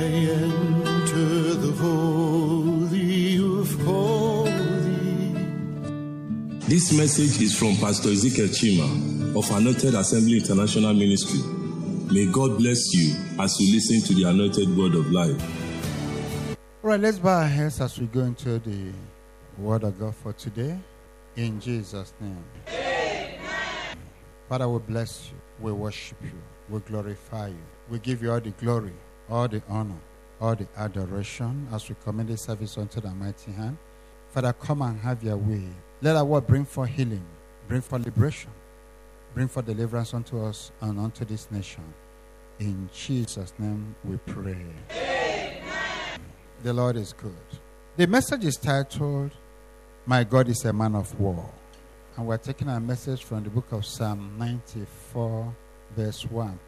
I enter the holy of holies. This message is from Pastor Ezekiel Chima of Anointed Assembly International Ministry. May God bless you as you listen to the anointed word of life. All right, let's bow our heads as we go into the word of God for today. In Jesus' name. Father, we bless you. We worship you. We glorify you. We give you all the glory, all the honor, all the adoration as we commit this service unto the mighty hand. Father, come and have your way. Let our word bring for healing, bring for liberation, bring for deliverance unto us and unto this nation. In Jesus' name we pray. The Lord is good. The message is titled, My God is a Man of War. And we're taking a message from the book of Psalm 94, verse 1.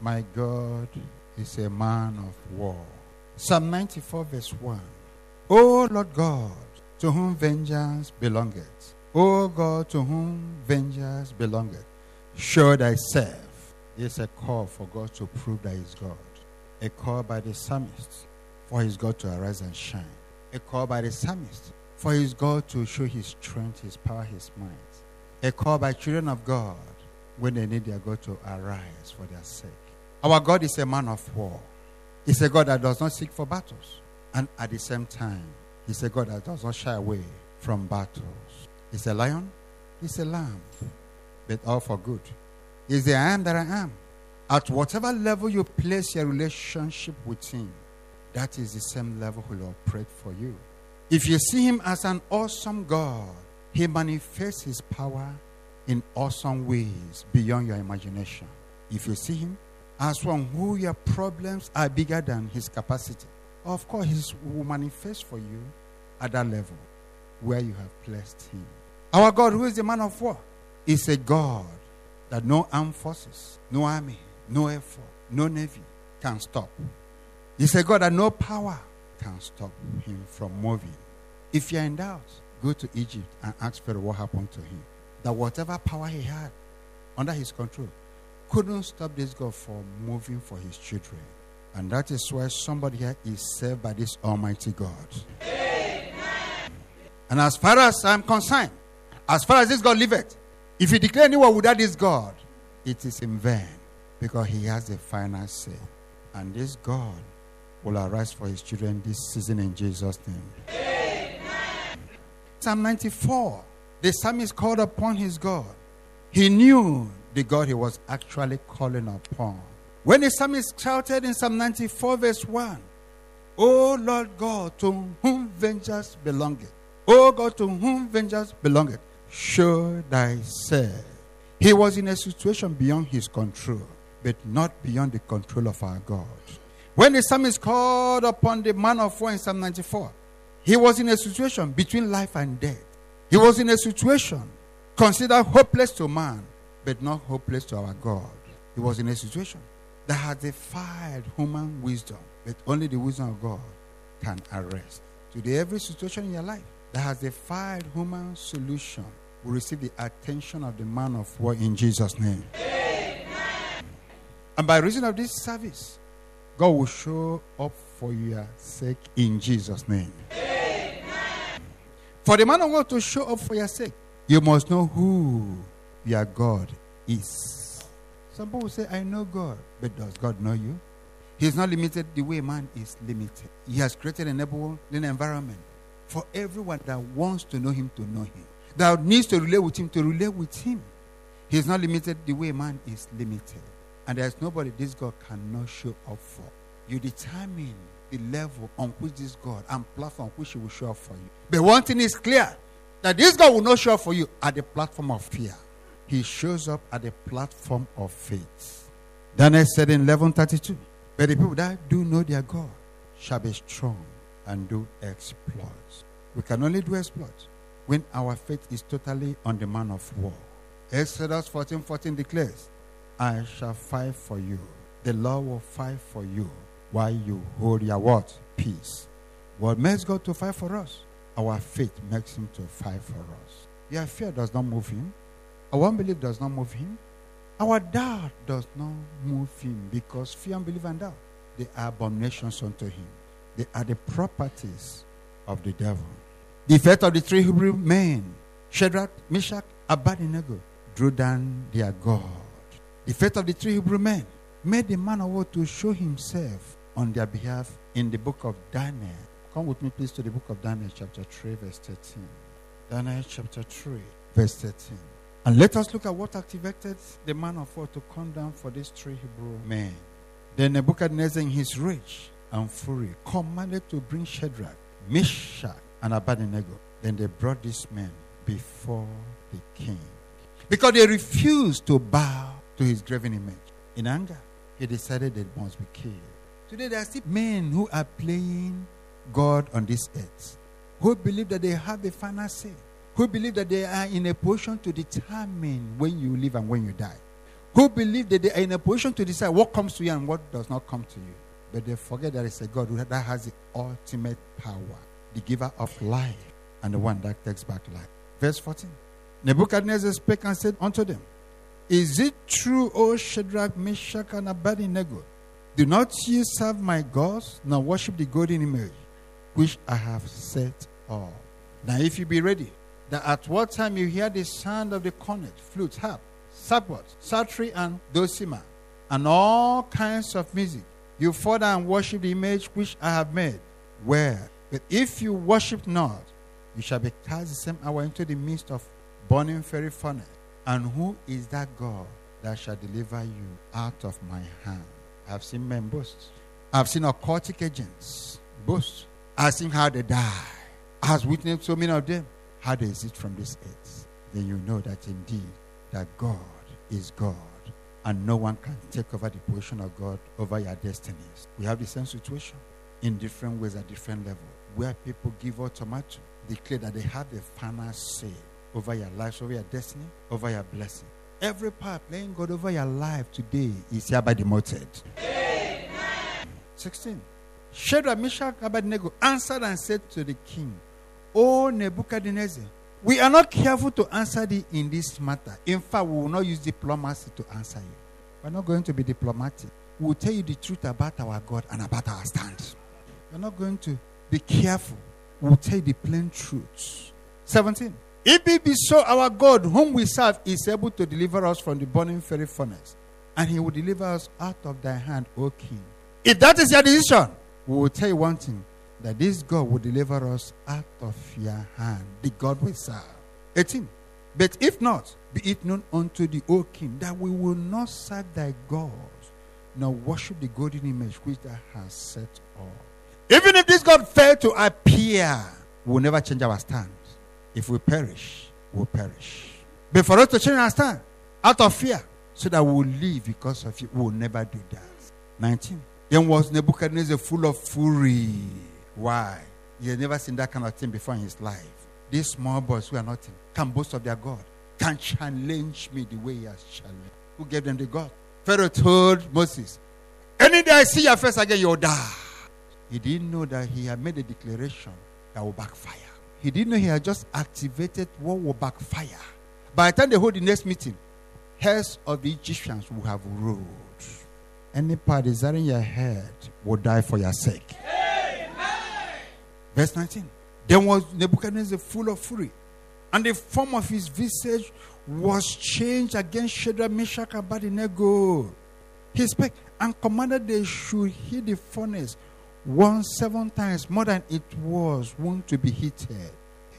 My God is a man of war. Psalm 94, verse 1. O Lord God, to whom vengeance belongeth. O God, to whom vengeance belongeth. Show thyself. This a call for God to prove that He's God. A call by the psalmist for His God to arise and shine. A call by the psalmist for His God to show His strength, His power, His might. A call by children of God when they need their God to arise for their sake. Our God is a man of war. He's a God that does not seek for battles. And at the same time, He's a God that does not shy away from battles. He's a lion, He's a lamb, but all for good. He's the I am that I am. At whatever level you place your relationship with Him, that is the same level He will operate for you. If you see Him as an awesome God, He manifests His power in awesome ways beyond your imagination. If you see Him as one who your problems are bigger than His capacity, of course, He will manifest for you at that level where you have placed Him. Our God, who is the man of war, is a God that no armed forces, no army, no air force, no navy can stop. He's a God that no power can stop him from moving. If you're in doubt, go to Egypt and ask Pharaoh what happened to him. That whatever power he had under his control couldn't stop this God from moving for his children. And that is why somebody here is saved by this Almighty God. And as far as I'm concerned, as far as this God liveth, if you declare anyone without this God, it is in vain because he has the final say. And this God will arise for his children this season in Jesus' name. Psalm 94. The psalmist called upon his God. He knew the God he was actually calling upon. When the psalmist shouted in Psalm 94, verse 1, O Lord God, to whom vengeance belongeth, O God, to whom vengeance belongeth, show thyself. He was in a situation beyond his control, but not beyond the control of our God. When the psalmist called upon the man of war in Psalm 94, he was in a situation between life and death. He was in a situation considered hopeless to man, but not hopeless to our God. He was in a situation that had defied human wisdom, but only the wisdom of God can arrest. Today, every situation in your life that has defied human solution will receive the attention of the man of war in Jesus' name. And by reason of this service, God will show up for your sake in Jesus' name. For the man of God to show up for your sake, you must know who your God is. Some people say, I know God, but does God know you? He's not limited the way man is limited. He has created an enabling environment for everyone that wants to know him to know him, that needs to relate with him to relate with him. He's not limited the way man is limited. And there's nobody this God cannot show up for. You determine the level on which this God and platform which he will show up for you. But one thing is clear that this God will not show up for you at the platform of fear. He shows up at the platform of faith. Daniel said in 1132, But the people that do know their God shall be strong and do exploits. We can only do exploits when our faith is totally on the man of war. Exodus 14 14 declares, I shall fight for you. The Lord will fight for you while you hold your what? Peace. What makes God to fight for us? Our faith makes him to fight for us. Your fear does not move him. Our unbelief does not move him. Our doubt does not move him because fear, and unbelief, and doubt They are abominations unto him. They are the properties of the devil. The faith of the three Hebrew men, Shadrach, Meshach, Abednego, drew down their God. The faith of the three Hebrew men made the man of war to show himself on their behalf in the book of Daniel. Come with me, please, to the book of Daniel, chapter 3, verse 13. Daniel chapter 3, verse 13. And let us look at what activated the man of war to come down for these three Hebrew men. Then Nebuchadnezzar, in his rage and fury, commanded to bring Shadrach, Meshach, and Abednego. Then they brought these men before the king. Because they refused to bow to his graven image. In anger, he decided they must be killed. Today, there are still men who are playing God on this earth, who believe that they have the final say, who believe that they are in a position to determine when you live and when you die, who believe that they are in a position to decide what comes to you and what does not come to you. But they forget that is a God that has the ultimate power, the giver of life, and the one that takes back life. Verse 14. Nebuchadnezzar spake and said unto them, Is it true, O Shadrach, Meshach, and Abednego? Do not ye serve my gods, nor worship the golden image which I have set up. Now, if you be ready, that at what time you hear the sound of the cornet, flute, harp, sabot, psaltery, and dulcimer, and all kinds of music, you fall down and worship the image which I have made. Where? But if you worship not, you shall be cast the same hour into the midst of burning fiery furnace. And who is that God that shall deliver you out of my hand? I've seen men boast. I've seen occultic agents boast. Seen how they die. I've witnessed so many of them. How they exist from this earth. Then you know that indeed that God is God. And no one can take over the position of God over your destinies. We have the same situation in different ways at different levels, where people give ultimatum, declare that they have the final say over your lives, over your destiny, over your blessing. Every power playing God over your life today is hereby demoted. Amen. 16. Shadrach, Meshach, Abednego answered and said to the king, O Nebuchadnezzar, we are not careful to answer thee in this matter. In fact, we will not use diplomacy to answer you. We're not going to be diplomatic. We will tell you the truth about our God and about our stand. We're not going to be careful. We'll tell you the plain truth. 17. If it be so, our God, whom we serve, is able to deliver us from the burning fiery furnace, and he will deliver us out of thy hand, O king. If that is your decision, we will tell you one thing that this God will deliver us out of your hand, the God we serve. 18. But if not, be it known unto the O king that we will not serve thy gods, nor worship the golden image which thou hast set up. Even if this God failed to appear, we will never change our stand. If we perish, we'll perish. But for us to change our stand out of fear, so that we'll live because of you, we'll never do that. 19. Then was Nebuchadnezzar full of fury. Why? He had never seen that kind of thing before in his life. These small boys who are nothing can boast of their God, can challenge me the way he has challenged. Who gave them the God? Pharaoh told Moses, Any day I see your face again, you'll die. He didn't know that he had made a declaration that will backfire. He didn't know he had just activated what will backfire. By the time they hold the next meeting, heads of the Egyptians will have ruled. Any part desiring your head will die for your sake. Amen. Verse 19. Then was Nebuchadnezzar full of fury, and the form of his visage was changed against Shadrach, Meshach, and Abednego. He spake and commanded they should heat the furnace one seven times more than it was wont to be heated.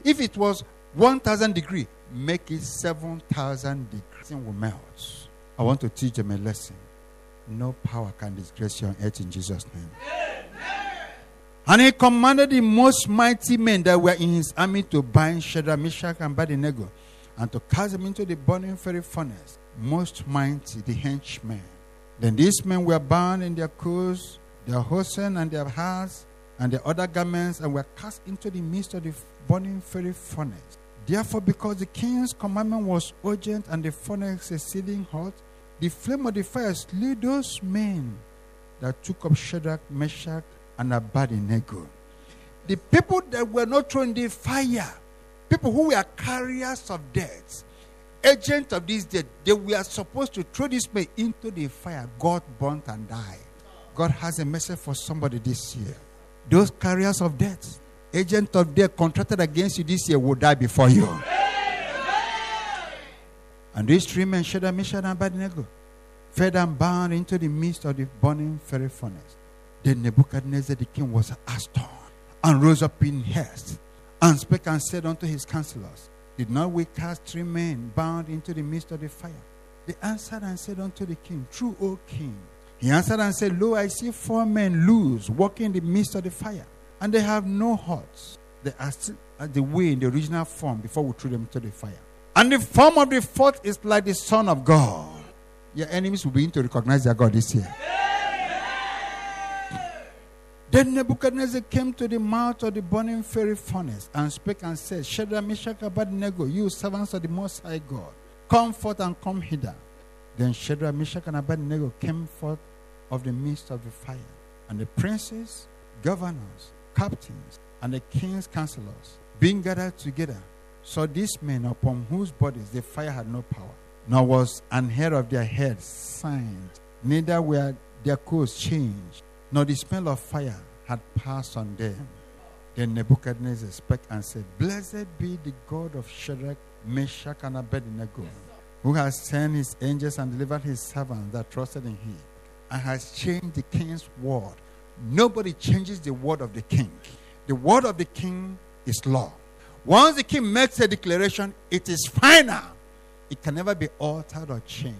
If it was 1000 degree, make it 7000 degrees. It will melt. I want to teach them a lesson. No power can disgrace you on earth in Jesus' name. Amen. And he commanded the most mighty men that were in his army to bind Shadrach, Meshach, and Abednego and to cast them into the burning fiery furnace. Most mighty, the henchmen. Then these men were bound in their clothes their hosen and their hats and their other garments, and were cast into the midst of the burning fiery furnace. Therefore, because the king's commandment was urgent and the furnace exceeding hot, the flame of the fire slew those men that took up Shadrach, Meshach, and Abednego. The people that were not thrown in the fire, people who were carriers of death, agents of this death, they were supposed to throw this man into the fire. God burnt and died. God has a message for somebody this year. Those carriers of death, agents of death contracted against you this year will die before you. And these three men, Shadrach, Meshach, and Abednego, fed and bound into the midst of the burning fiery furnace. Then Nebuchadnezzar the king was astonished and rose up in haste and spake and said unto his counselors, Did not we cast three men bound into the midst of the fire? They answered and said unto the king, True, O king. He answered and said, Lo, I see four men loose, walking in the midst of the fire, and they have no hurts. They are still at the way in the original form before we threw them into the fire. And the form of the fourth is like the Son of God. Your enemies will begin to recognize their God this year. Then Nebuchadnezzar came to the mouth of the burning fiery furnace and spake and said, Shadrach, Meshach, Abednego, you servants of the Most High God, come forth and come hither. Then Shadrach, Meshach, and Abednego came forth of the midst of the fire. And the princes, governors, captains, and the king's counselors, being gathered together, saw these men upon whose bodies the fire had no power, nor was an hair of their heads signed, neither were their clothes changed, nor the smell of fire had passed on them. Then Nebuchadnezzar spake and said, Blessed be the God of Shadrach, Meshach, and Abednego, who has sent his angels and delivered his servants that trusted in him, and has changed the king's word. Nobody changes the word of the king. The word of the king is law. Once the king makes a declaration, it is final. It can never be altered or changed.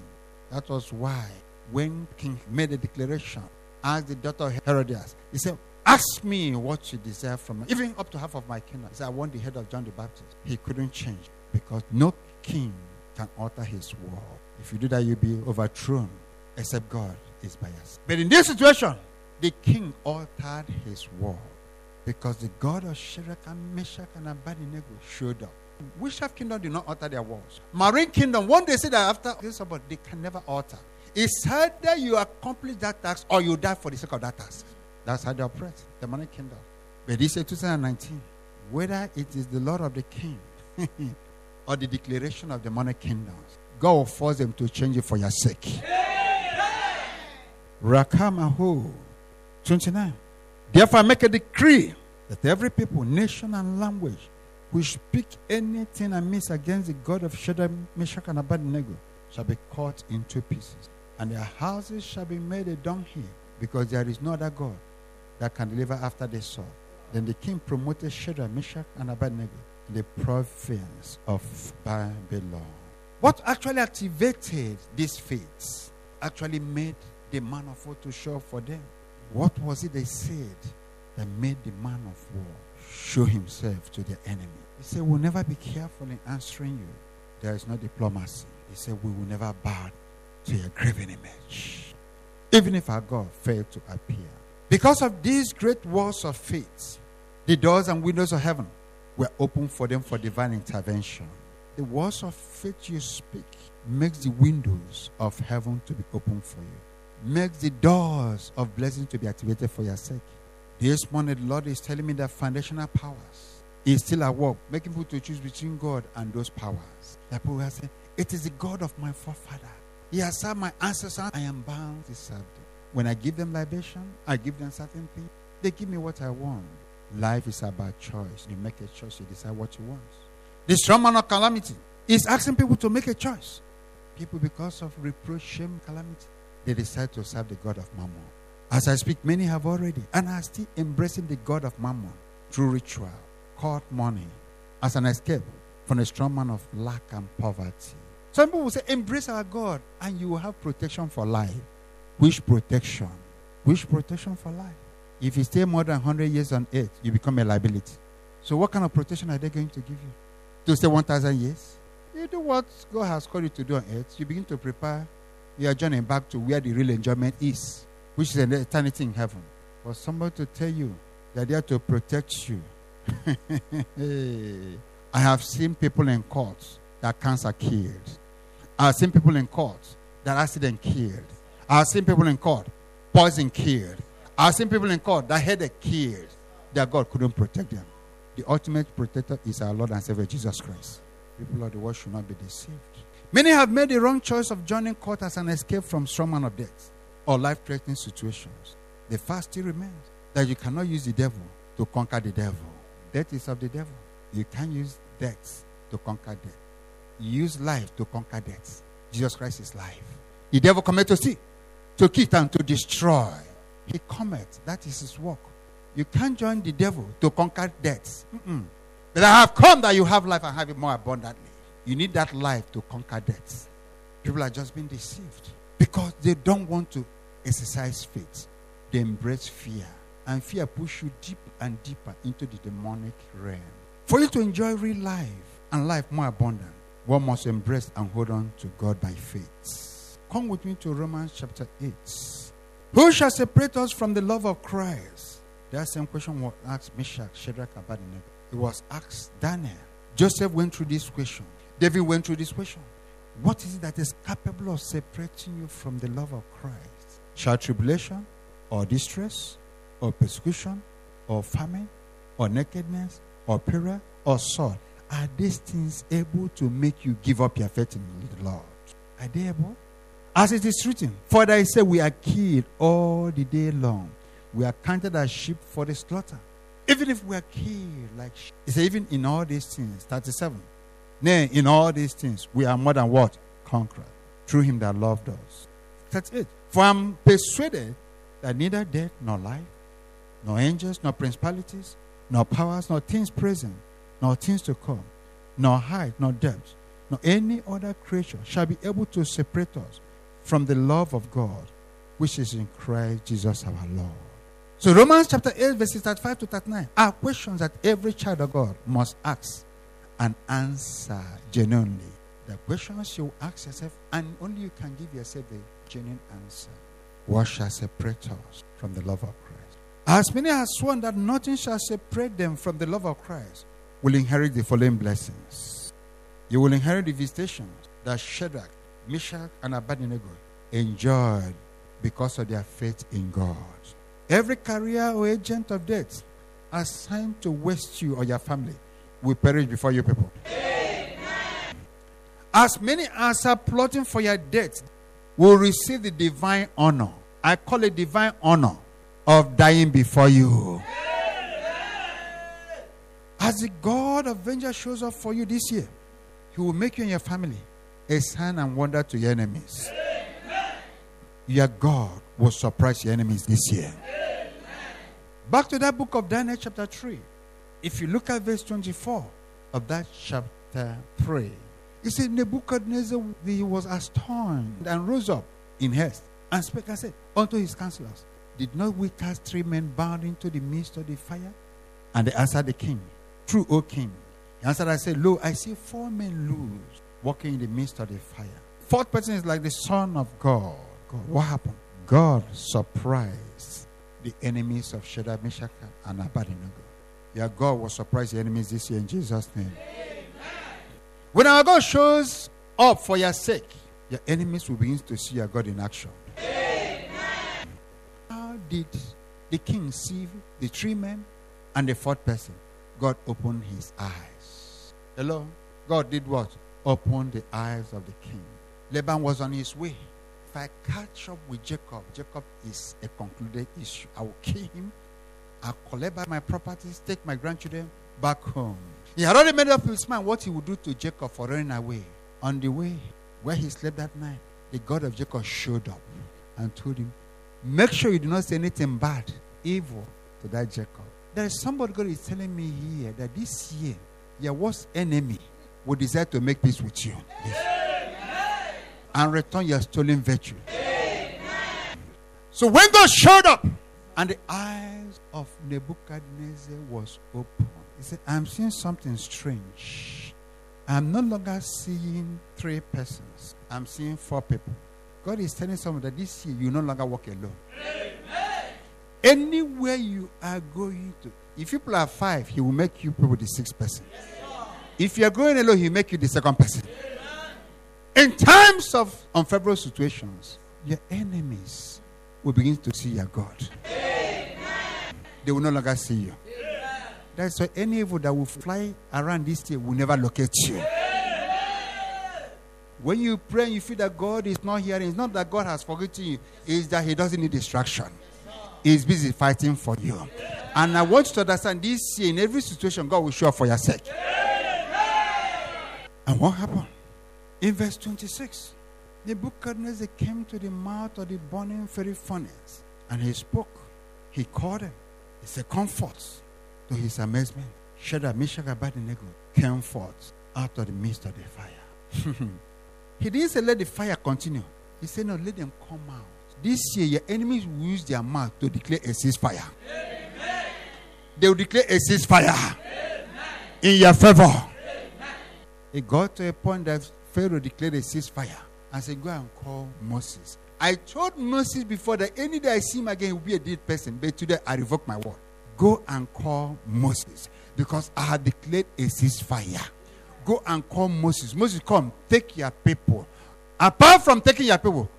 That was why when king made a declaration, asked the daughter of Herodias, he said, Ask me what you desire from me, even up to half of my kingdom. He said, I want the head of John the Baptist. He couldn't change because no king can alter his word. If you do that, you'll be overthrown, except God is by us. But in this situation, the king altered his word because the God of Shadrach and Meshach and Abednego showed up. Witchcraft kingdom did not alter their walls. Marine kingdom, one day said that after this about they can never alter. It's either you accomplish that task or you die for the sake of that task. That's how they operate, the money kingdom. But this is 2019, whether it is the Lord of the King or the declaration of the money kingdoms, God will force them to change it for your sake. Rakamaho 29. Therefore, I make a decree that every people, nation, and language who speak anything amiss against the God of Shadrach, Meshach, and Abednego shall be cut in two pieces, and their houses shall be made a dunghill, because there is no other God that can deliver after the sword. Then the king promoted Shadrach, Meshach, and Abednego in the province of Babylon. What actually activated these faiths actually made the man of war to show for them. What was it they said that made the man of war show himself to the enemy? He said, We'll never be careful in answering you. There is no diplomacy. He said, We will never bow to your graven image, even if our God failed to appear. Because of these great walls of faith, the doors and windows of heaven were open for them for divine intervention. The words of faith you speak makes the windows of heaven to be open for you, makes the doors of blessing to be activated for your sake. This morning, the Lord is telling me that foundational powers is still at work, making people to choose between God and those powers. That people are saying, It is the God of my forefather. He has served my ancestors. I am bound to serve them. When I give them libation, I give them certain things. They give me what I want. Life is about choice. You make a choice, you decide what you want. The strong man of calamity is asking people to make a choice. People, because of reproach, shame, calamity, they decide to serve the God of Mammon. As I speak, many have already and are still embracing the God of Mammon through ritual, court money, as an escape from the strong man of lack and poverty. Some people will say, Embrace our God, and you will have protection for life. Which protection? Which protection for life? If you stay more than 100 years on earth, you become a liability. So, what kind of protection are they going to give you? To stay 1,000 years? You do what God has called you to do on earth. You begin to prepare your journey back to where the real enjoyment is, which is an eternity in heaven. For somebody to tell you they're there to protect you. I have seen people in courts that cancer killed. I have seen people in court that accident killed. I have seen people in court poison killed. I have seen people in court that headache killed. Their God couldn't protect them. The ultimate protector is our Lord and Savior Jesus Christ. People of the world should not be deceived. Many have made the wrong choice of joining court as an escape from strong man of death or life threatening situations. The fact still remains that you cannot use the devil to conquer the devil. Death is of the devil. You can't use death to conquer death. Use life to conquer death. Jesus Christ is life. The devil cometh to see, to kill and to destroy. He cometh. That is his work. You can't join the devil to conquer death. Mm-mm. But I have come that you have life and have it more abundantly. You need that life to conquer death. People are just being deceived because they don't want to exercise faith. They embrace fear. And fear push you deep and deeper into the demonic realm. For you to enjoy real life and life more abundant, one must embrace and hold on to God by faith. Come with me to Romans chapter 8. Who shall separate us from the love of Christ? That same question was asked Meshach, Shadrach, and Abednego. It was asked Daniel. Joseph went through this question. David went through this question. What is it that is capable of separating you from the love of Christ? Shall tribulation, or distress, or persecution, or famine, or nakedness, or peril, or sword? Are these things able to make you give up your faith in the Lord? Are they able? As it is written, for I say we are killed all the day long. We are counted as sheep for the slaughter. Even if we are killed like sheep. It's even in all these things, 37. Nay, in all these things, we are more than what? Conquerors. Through him that loved us. That's it. For I'm persuaded that neither death nor life, nor angels, nor principalities, nor powers, nor things present, nor things to come, nor height, nor depth, nor any other creature shall be able to separate us from the love of God, which is in Christ Jesus our Lord. So Romans chapter 8, verses 35 to 39 are questions that every child of God must ask and answer genuinely. The questions you ask yourself, and only you can give yourself the genuine answer. What shall separate us from the love of Christ? As many have sworn that nothing shall separate them from the love of Christ, will inherit the following blessings. You will inherit the visitations that Shadrach, Meshach, and Abednego enjoyed because of their faith in God. Every career or agent of death assigned to waste you or your family will perish before you people. As many as are plotting for your death will receive the divine honor. I call it divine honor of dying before you. As the God of vengeance shows up for you this year, He will make you and your family a sign and wonder to your enemies. Your God will surprise your enemies this year. Back to that book of Daniel, chapter 3. If you look at verse 24 of that chapter 3, it said Nebuchadnezzar he was astonished and rose up in haste and spake and said unto his counselors, Did not we cast three men bound into the midst of the fire? And they answered the king, True, O king. He answered and said, Lo, I see four men loose walking in the midst of the fire. Fourth person is like the Son of God. God. What happened? God surprised the enemies of Shadrach, Meshach, and Abednego. Your God will surprise the enemies this year in Jesus' name. Amen. When our God shows up for your sake, your enemies will begin to see your God in action. Amen. How did the king see the three men and the fourth person? God opened his eyes. Hello? God did what? Open the eyes of the king. Laban was on his way. If I catch up with Jacob, Jacob is a concluded issue. I will kill him. I'll collect back my properties, take my grandchildren back home. He had already made up his mind what he would do to Jacob for running away. On the way, where he slept that night, the God of Jacob showed up and told him, Make sure you do not say anything bad, evil to that Jacob. There is somebody God is telling me here that this year, your worst enemy will desire to make peace with you. Yes. And return your stolen virtue. Amen. So when God showed up and the eyes of Nebuchadnezzar was open, he said, I'm seeing something strange. I'm no longer seeing three persons. I'm seeing four people. God is telling someone that this year you no longer walk alone. Amen. Anywhere you are going to, if people are five, He will make you people the sixth person. Yes, if you are going alone, He will make you the second person. Amen. In times of unfavorable situations, your enemies will begin to see your God. Amen. They will no longer see you. That's why any evil that will fly around this year will never locate you. When you pray and you feel that God is not hearing, it's not that God has forgotten you, it's that He doesn't need distraction. He's busy fighting for you. And I want you to understand this year, in every situation, God will show up for your sake. And what happened? In verse 26, Nebuchadnezzar came to the mouth of the burning fiery furnace and he spoke. He called him. He said, Come forth. To his amazement, Shadrach, Meshach, and Abednego came forth out of the midst of the fire. he didn't say, Let the fire continue. He said, No, let them come out. This year, your enemies will use their mouth to declare a ceasefire. Amen. They will declare a ceasefire Amen. in your favor. Amen. It got to a point that Pharaoh declared a ceasefire and said, Go and call Moses. I told Moses before that any day I see him again, he will be a dead person. But today I revoke my word. Go and call Moses because I have declared a ceasefire. Go and call Moses. Moses, come, take your people. Apart from taking your people,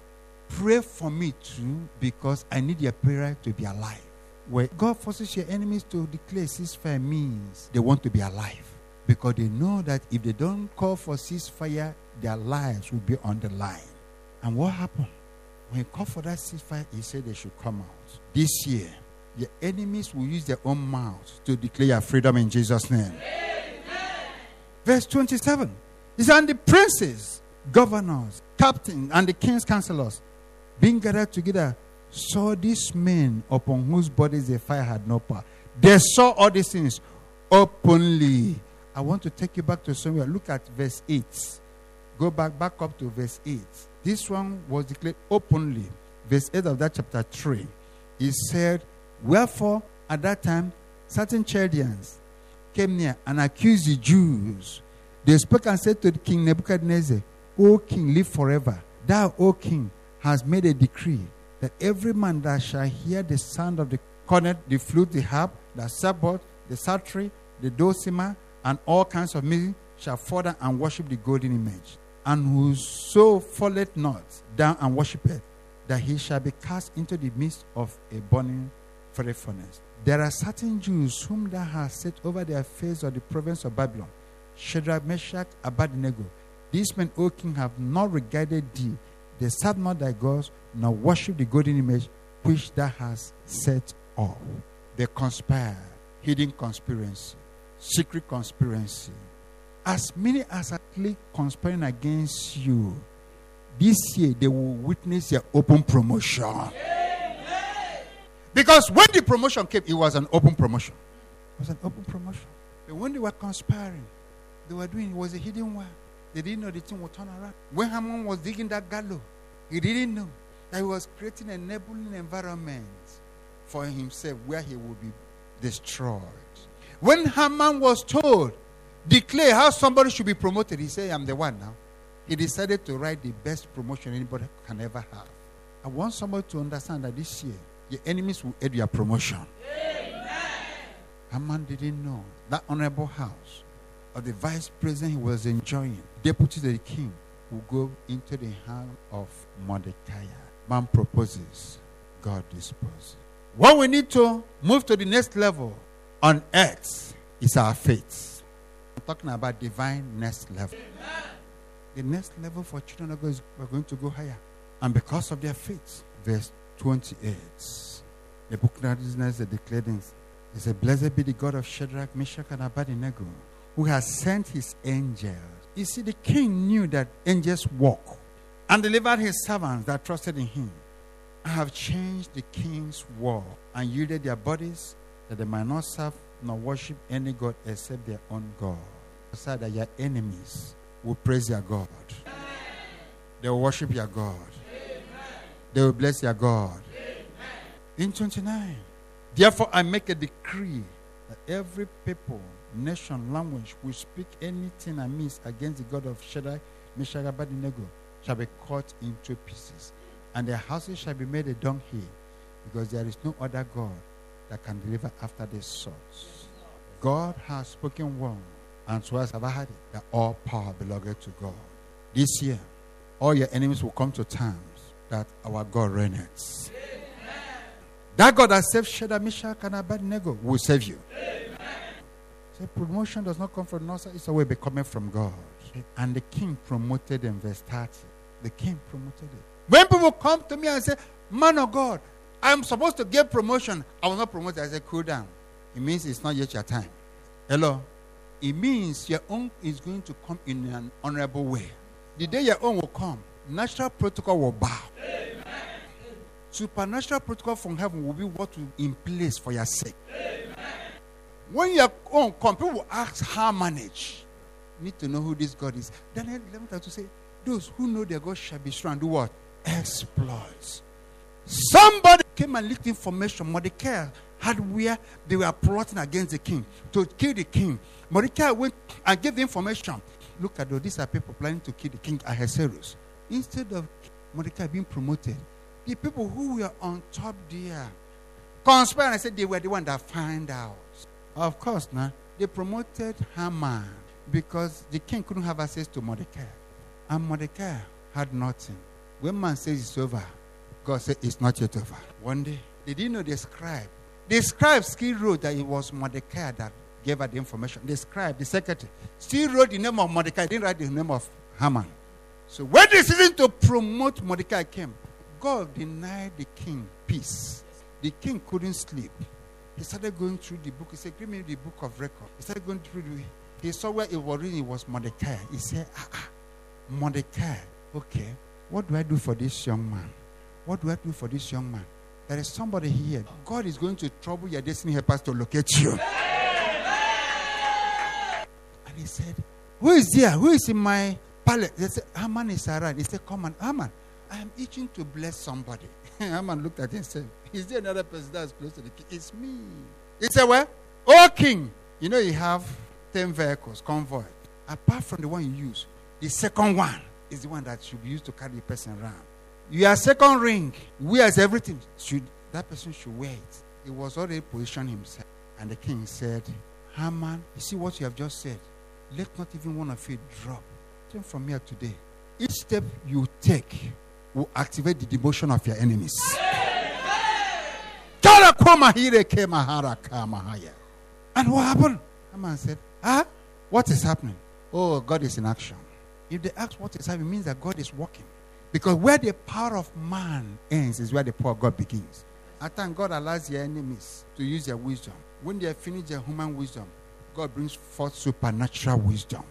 pray for me too because I need your prayer to be alive. Where God forces your enemies to declare ceasefire means they want to be alive because they know that if they don't call for ceasefire, their lives will be on the line. And what happened? When he called for that ceasefire, he said they should come out. This year, your enemies will use their own mouths to declare freedom in Jesus' name. Amen. Verse 27. He said, And the princes, governors, captains, and the king's counselors, being gathered together, saw these men upon whose bodies the fire had no power. They saw all these things openly. I want to take you back to somewhere. Look at verse 8. Go back, back up to verse 8. This one was declared openly. Verse 8 of that chapter 3. He said, Wherefore, at that time, certain Chaldeans came near and accused the Jews. They spoke and said to king Nebuchadnezzar, O king, live forever. Thou, O king, hast made a decree that every man that shall hear the sound of the cornet, the flute, the harp, the sabbot, the psaltery, the dulcimer, and all kinds of music shall fall and worship the golden image. And whoso falleth not down and worshipeth, that he shall be cast into the midst of a burning furnace. There are certain Jews whom thou hast set over the affairs of the province of Babylon, Shadrach, Meshach, Abednego. These men, O king, have not regarded thee. They serve not thy gods, nor worship the golden image which thou hast set up. They conspire, hidden conspiracy, secret conspiracy. As many as are conspiring against you, this year they will witness your open promotion. Yeah. Because when the promotion came, it was an open promotion. It was an open promotion. But when they were conspiring, they were doing it was a hidden one. They didn't know the thing would turn around. When Haman was digging that gallows, he didn't know that he was creating a enabling environment for himself where he would be destroyed. When Haman was told, declare how somebody should be promoted, he said, I'm the one now. He decided to write the best promotion anybody can ever have. I want somebody to understand that this year, your enemies will aid your promotion. Amen. Haman didn't know that honorable house of the vice president he was enjoying, deputy to the king, will go into the hand of Mordecai. Man proposes, God disposes. What we need to move to the next level on earth is our faith. I'm talking about divine next level. Amen. The next level for children of God is we're going to go higher. And because of their faith, verse 28. The book of Nebuchadnezzar declared this. He said, Blessed be the God of Shadrach, Meshach, and Abednego, who has sent his angels. You see, the king knew that angels walk and delivered his servants that trusted in him. I have changed the king's war and yielded their bodies that they might not serve nor worship any God except their own God. So that your enemies will praise your God. They will worship your God. They will bless your God. Amen. In 29. Therefore, I make a decree that every people, nation, language will speak anything amiss against the God of Shadrach, Meshach, Abednego shall be cut into pieces, and their houses shall be made a dunghill, because there is no other God that can deliver after this sort. God has spoken one, and so has ever had it, that all power belongs to God. This year, all your enemies will come to terms that our God reigns. That God that saved Shadrach, Meshach, and Abednego will save you. So promotion does not come from us, it's always coming from God. And the king promoted in verse 30. The king promoted it. When people come to me and say, Man of God, I'm supposed to get promotion. I will not promote. I said, cool down. It means it's not yet your time. Hello? It means your own is going to come in an honorable way. The day your own will come, natural protocol will bow. Amen. Supernatural protocol from heaven will be what will in place for your sake. Amen. When your own come, people will ask how manage. You need to know who this God is. Daniel 11 to say, those who know their God shall be strong do what? Exploits. Somebody came and leaked information. Mordecai had where they were plotting against the king to kill the king. Mordecai went and gave the information. Look at those. These are people planning to kill the king Ahasuerus. Instead of Mordecai being promoted, the people who were on top there conspired and said they were the one that find out. Of course, now they promoted Haman because the king couldn't have access to Mordecai. And Mordecai had nothing. When man says it's over, God said it's not yet over. One day, they didn't know the scribe. The scribe still wrote that it was Mordecai that gave her the information. The scribe, the secretary, still wrote the name of Mordecai, didn't write the name of Haman. So when the season to promote Mordecai came, God denied the king peace. The king couldn't sleep. He started going through the book. He said, Give me the book of record. He started going through the he saw where it was written it was Mordecai. He said, ah, ah, Mordecai. Okay, what do I do for this young man? What do I do for this young man? There is somebody here. God is going to trouble your destiny helpers to locate you. And he said, Who is there? Who is in my palace? They said, Haman is around. He said, Come on, Haman. I am itching to bless somebody. Haman looked at him and said, Is there another person that's close to the king? It's me. He said, Well, oh king, you know you have 10 vehicles, convoy. Apart from the one you use, the second one is the one that should be used to carry the person around. Your second ring wears everything. Should that person should wear it? He was already positioned himself. And the king said, Haman, you see what you have just said? Let not even one of you drop. Turn from here today. Each step you take will activate the devotion of your enemies. And what happened? Haman said, Ah, what is happening? Oh, God is in action. If they ask what is happening, it means that God is working. Because where the power of man ends is where the power of God begins. I thank God allows your enemies to use their wisdom. When they have finished their human wisdom, God brings forth supernatural wisdom.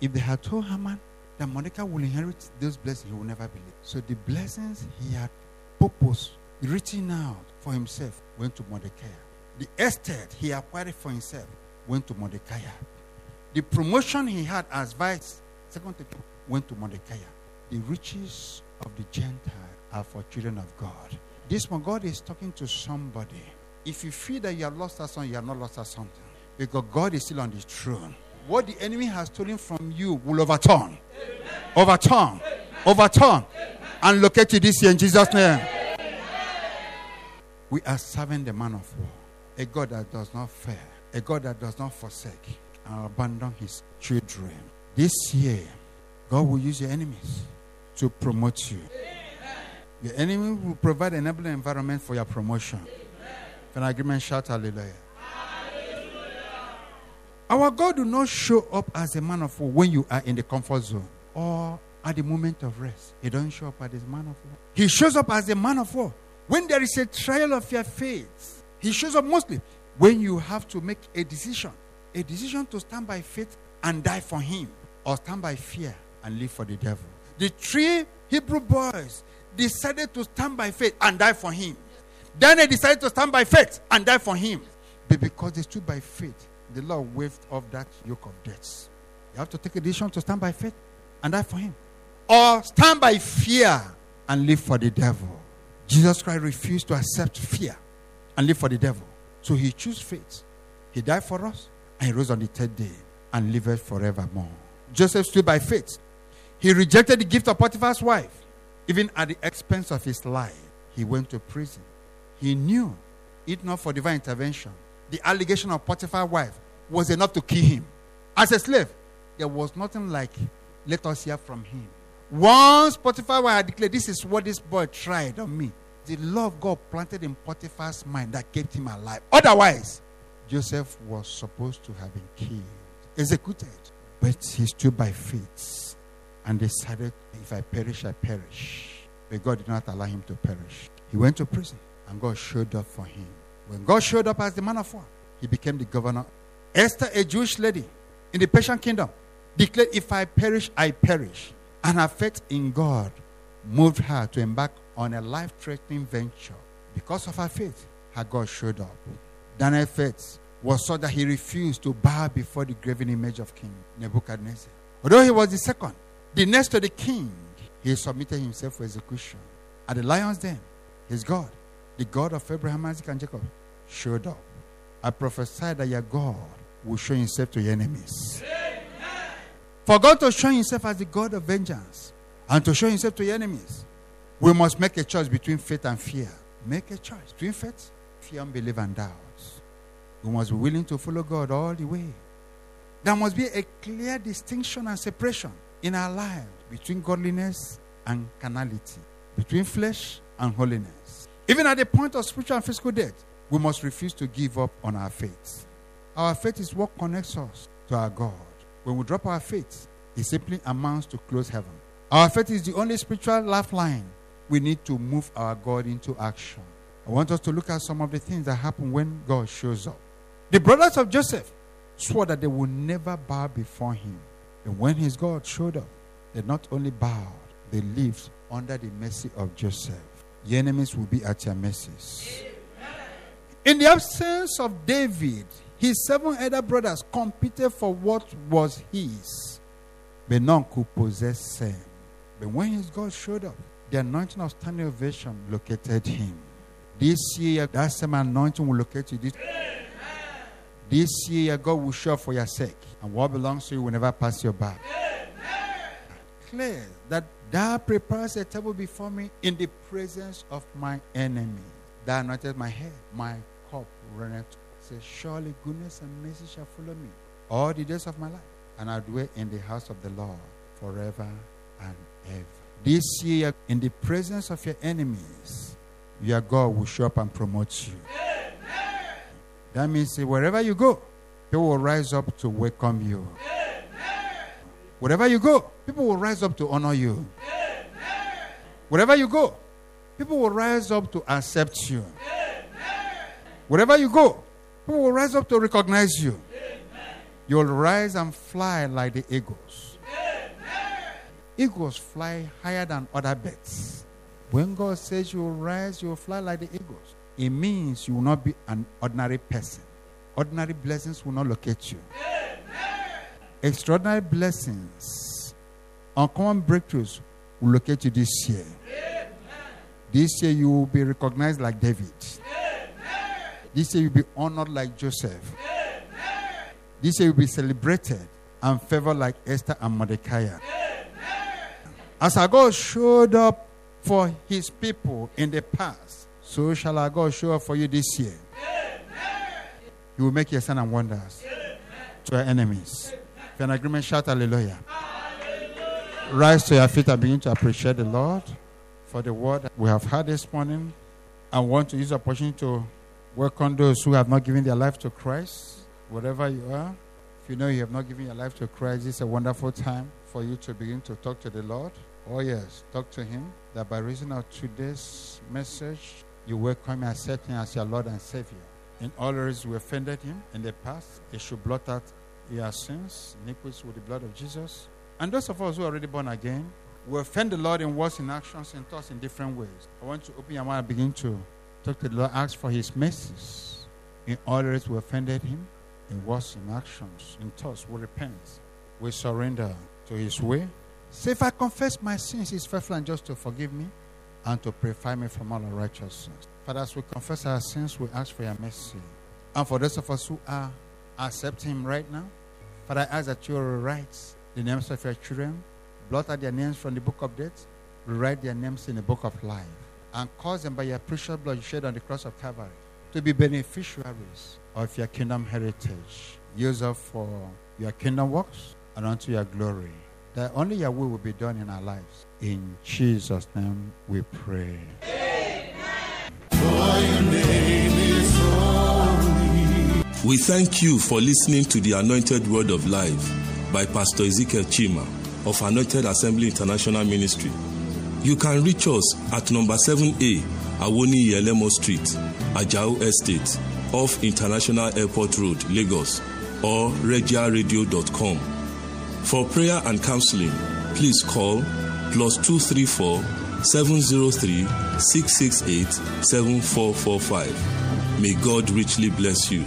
If they had told Haman that Mordecai will inherit those blessings, he will never believe. So the blessings he had purpose written out for himself went to Mordecai. The estate he acquired for himself went to Mordecai. The promotion he had as vice, second went to Mordecai. The riches of the Gentile are for children of God. This one, God is talking to somebody. If you feel that you have lost something, you have not lost something. Because God is still on the throne. What the enemy has stolen from you will overturn. Overturn. Overturn. And locate you this year in Jesus' name. We are serving the man of war. A God that does not fail a God that does not forsake and abandon his children. This year, God will use your enemies to promote you. Your enemy will provide an enabling environment for your promotion. An agreement shout hallelujah. Our God will not show up as a man of war when you are in the comfort zone or at the moment of rest. He doesn't show up as a man of war. He shows up as a man of war when there is a trial of your faith. He shows up mostly when you have to make a decision, a decision to stand by faith and die for him, or stand by fear and live for the devil. The three Hebrew boys decided to stand by faith and die for him. Then they decided to stand by faith and die for him. But because they stood by faith, the Lord waved off that yoke of death. You have to take a decision to stand by faith and die for him. Or stand by fear and live for the devil. Jesus Christ refused to accept fear and live for the devil. So he chose faith. He died for us and he rose on the third day and lived forevermore. Joseph stood by faith. He rejected the gift of Potiphar's wife, even at the expense of his life. He went to prison. He knew, if not for divine intervention, the allegation of Potiphar's wife was enough to kill him. As a slave, there was nothing like, let us hear from him. Once Potiphar had declared, This is what this boy tried on me, the love God planted in Potiphar's mind that kept him alive. Otherwise, Joseph was supposed to have been killed, executed. But he stood by faith and decided, if I perish, I perish. But God did not allow him to perish. He went to prison And God showed up for him. When God showed up as the man of war, he became the governor. Esther, a Jewish lady in the Persian kingdom, declared, If I perish, I perish. And her faith in God moved her to embark on a life threatening venture. Because of her faith, her God showed up. Daniel's faith was so that he refused to bow before the graven image of King Nebuchadnezzar. Although he was the second, the next to the king, he submitted himself for execution. At the lion's den, his God, the God of Abraham, Isaac, and Jacob, showed up. I prophesied that your God will show himself to your enemies. For God to show himself as the God of vengeance and to show himself to your enemies, we must make a choice between faith and fear. Make a choice between faith, fear, unbelief, and doubt. We must be willing to follow God all the way. There must be a clear distinction and separation in our lives between godliness and carnality, between flesh and holiness. Even at the point of spiritual and physical death, we must refuse to give up on our faith. Our faith is what connects us to our God. When we drop our faith, it simply amounts to close heaven. Our faith is the only spiritual lifeline we need to move our God into action. I want us to look at some of the things that happen when God shows up. The brothers of Joseph swore that they would never bow before him. And when his God showed up, they not only bowed, they lived under the mercy of Joseph. The enemies will be at your mercies. In the absence of David, his seven elder brothers competed for what was his, but none could possess them. But when his God showed up, the anointing of standing ovation located him. This year, that same anointing will locate you. This, this year, God will show for your sake, and what belongs to you will never pass your by. Clear that thou prepares a table before me in the presence of my enemy. Thou anointed my head, my cup runneth. Say, surely goodness and mercy shall follow me all the days of my life, and I'll dwell in the house of the Lord forever and ever. This year, in the presence of your enemies, your God will show up and promote you. That means wherever you go, people will rise up to welcome you. Wherever you go, people will rise up to honor you. Wherever you go, people will rise up to accept you. Wherever you go, people will rise up to recognize you. You'll rise and fly like the eagles. Eagles fly higher than other birds. When God says you will rise, you will fly like the eagles, it means you will not be an ordinary person. Ordinary blessings will not locate you. Extraordinary blessings, uncommon breakthroughs will locate you this year. This year you will be recognized like David. This year you'll be honored like Joseph. This year you'll be celebrated and favored like Esther and Mordecai. As our God showed up for his people in the past, so shall our God show up for you this year. He will make your sign and wonders to our enemies. If in agreement, shout hallelujah. Rise to your feet and begin to appreciate the Lord for the word we have had this morning. I want to use the opportunity to welcome those who have not given their life to Christ, wherever you are. If you know you have not given your life to Christ, is a wonderful time for you to begin to talk to the Lord. Oh, yes, talk to Him. That by reason of today's message, you welcome and accept Him as your Lord and Savior. In all areas we offended Him in the past, He should blot out your sins, iniquities with the blood of Jesus. And those of us who are already born again, we offend the Lord in words, in actions, in thoughts, in different ways. I want to open your mind and begin to talk to the Lord, ask for His mercies. In all areas we offended Him, in words, in actions, in thoughts, we repent. We surrender to His way. Say, if I confess my sins, He's faithful and just to forgive me and to purify me from all unrighteousness. Father, as we confess our sins, we ask for your mercy. And for those of us who are accepting Him right now, Father, I ask that you will write the names of your children, blot out their names from the book of death, rewrite their names in the book of life, and cause them by your precious blood shed on the cross of Calvary to be beneficiaries of your kingdom heritage. Use us for your kingdom works and unto your glory. That only your will will be done in our lives. In Jesus' name we pray. We thank you for listening to the Anointed Word of Life by Pastor Ezekiel Chima of Anointed Assembly International Ministry. You can reach us at number 7A Awoniyi Elemo Street, Ajao Estate, off International Airport Road, Lagos, or regiaradio.com. For prayer and counseling, please call plus 234 703 668 7445. May God richly bless you.